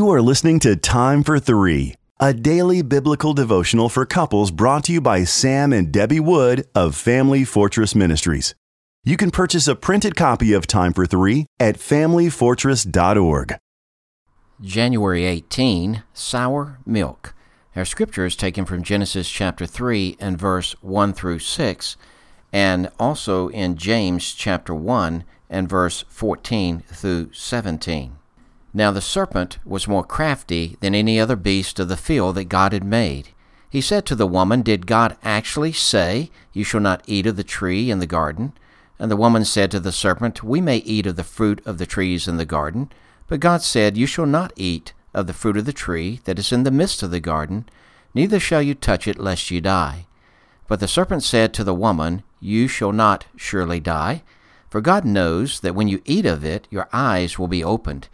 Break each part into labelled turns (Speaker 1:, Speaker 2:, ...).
Speaker 1: You are listening to Time for Three, a daily biblical devotional for couples brought to you by Sam and Debbie Wood of Family Fortress Ministries. You can purchase a printed copy of Time for Three at FamilyFortress.org.
Speaker 2: January 18, sour milk. Our scripture is taken from Genesis chapter 3 and verse 1 through 6, and also in James chapter 1 and verse 14 through 17. Now the serpent was more crafty than any other beast of the field that God had made. He said to the woman, Did God actually say, You shall not eat of the tree in the garden? And the woman said to the serpent, We may eat of the fruit of the trees in the garden, but God said, You shall not eat of the fruit of the tree that is in the midst of the garden, neither shall you touch it, lest you die. But the serpent said to the woman, You shall not surely die, for God knows that when you eat of it, your eyes will be opened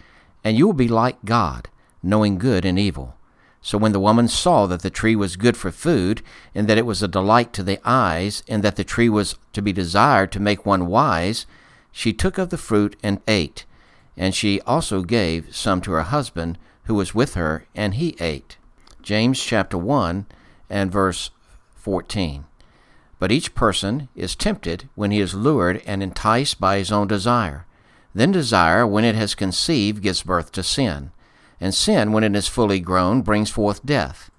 Speaker 2: and you will be like God, knowing good and evil. So when the woman saw that the tree was good for food, and that it was a delight to the eyes, and that the tree was to be desired to make one wise, she took of the fruit and ate. And she also gave some to her husband, who was with her, and he ate. James chapter 1 and verse 14. But each person is tempted when he is lured and enticed by his own desire. Then desire, when it has conceived, gives birth to sin. And sin, when it is fully grown, brings forth death.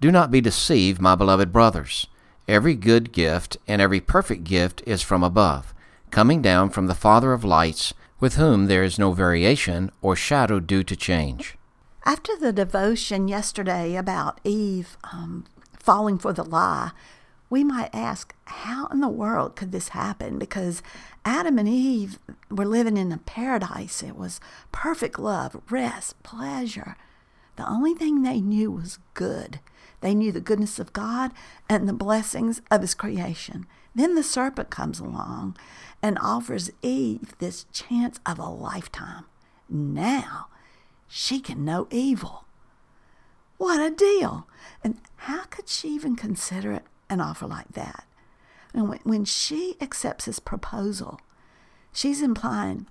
Speaker 2: Do not be deceived, my beloved brothers. Every good gift and every perfect gift is from above, coming down from the Father of lights, with whom there is no variation or shadow due to change.
Speaker 3: After the devotion yesterday about Eve um, falling for the lie, we might ask, how in the world could this happen? Because Adam and Eve were living in a paradise. It was perfect love, rest, pleasure. The only thing they knew was good. They knew the goodness of God and the blessings of His creation. Then the serpent comes along and offers Eve this chance of a lifetime. Now she can know evil. What a deal! And how could she even consider it an offer like that. And when, she accepts his proposal, she's implying,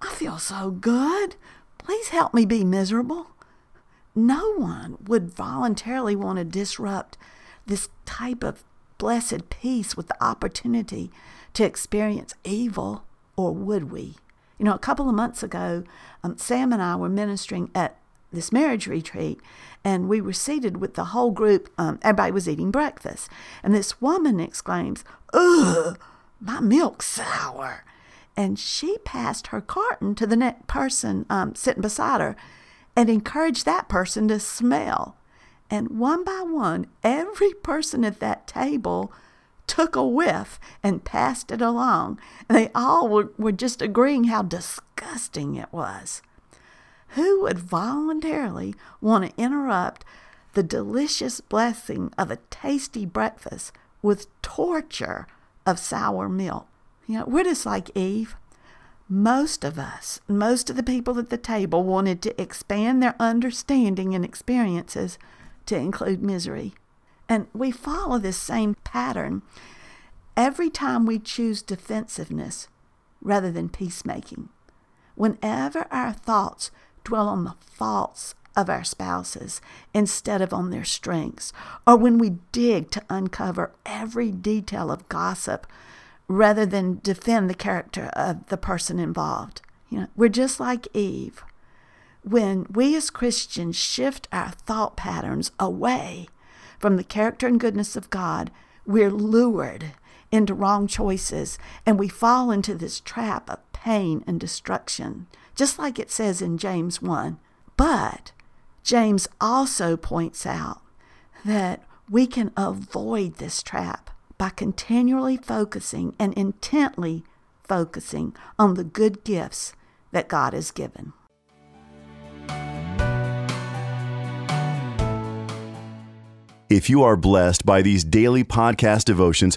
Speaker 3: I feel so good. Please help me be miserable. No one would voluntarily want to disrupt this type of blessed peace with the opportunity to experience evil, or would we? You know, a couple of months ago, um, Sam and I were ministering at this marriage retreat, and we were seated with the whole group. Um, everybody was eating breakfast, and this woman exclaims, "Ugh, my milk's sour!" And she passed her carton to the next person um, sitting beside her, and encouraged that person to smell. And one by one, every person at that table took a whiff and passed it along. And they all were, were just agreeing how disgusting it was. Who would voluntarily want to interrupt the delicious blessing of a tasty breakfast with torture of sour milk? You know, we're just like Eve. Most of us, most of the people at the table wanted to expand their understanding and experiences to include misery. And we follow this same pattern every time we choose defensiveness rather than peacemaking. Whenever our thoughts dwell on the faults of our spouses instead of on their strengths, or when we dig to uncover every detail of gossip rather than defend the character of the person involved. You know, we're just like Eve. When we as Christians shift our thought patterns away from the character and goodness of God, we're lured into wrong choices and we fall into this trap of pain and destruction just like it says in James 1. But James also points out that we can avoid this trap by continually focusing and intently focusing on the good gifts that God has given.
Speaker 1: If you are blessed by these daily podcast devotions,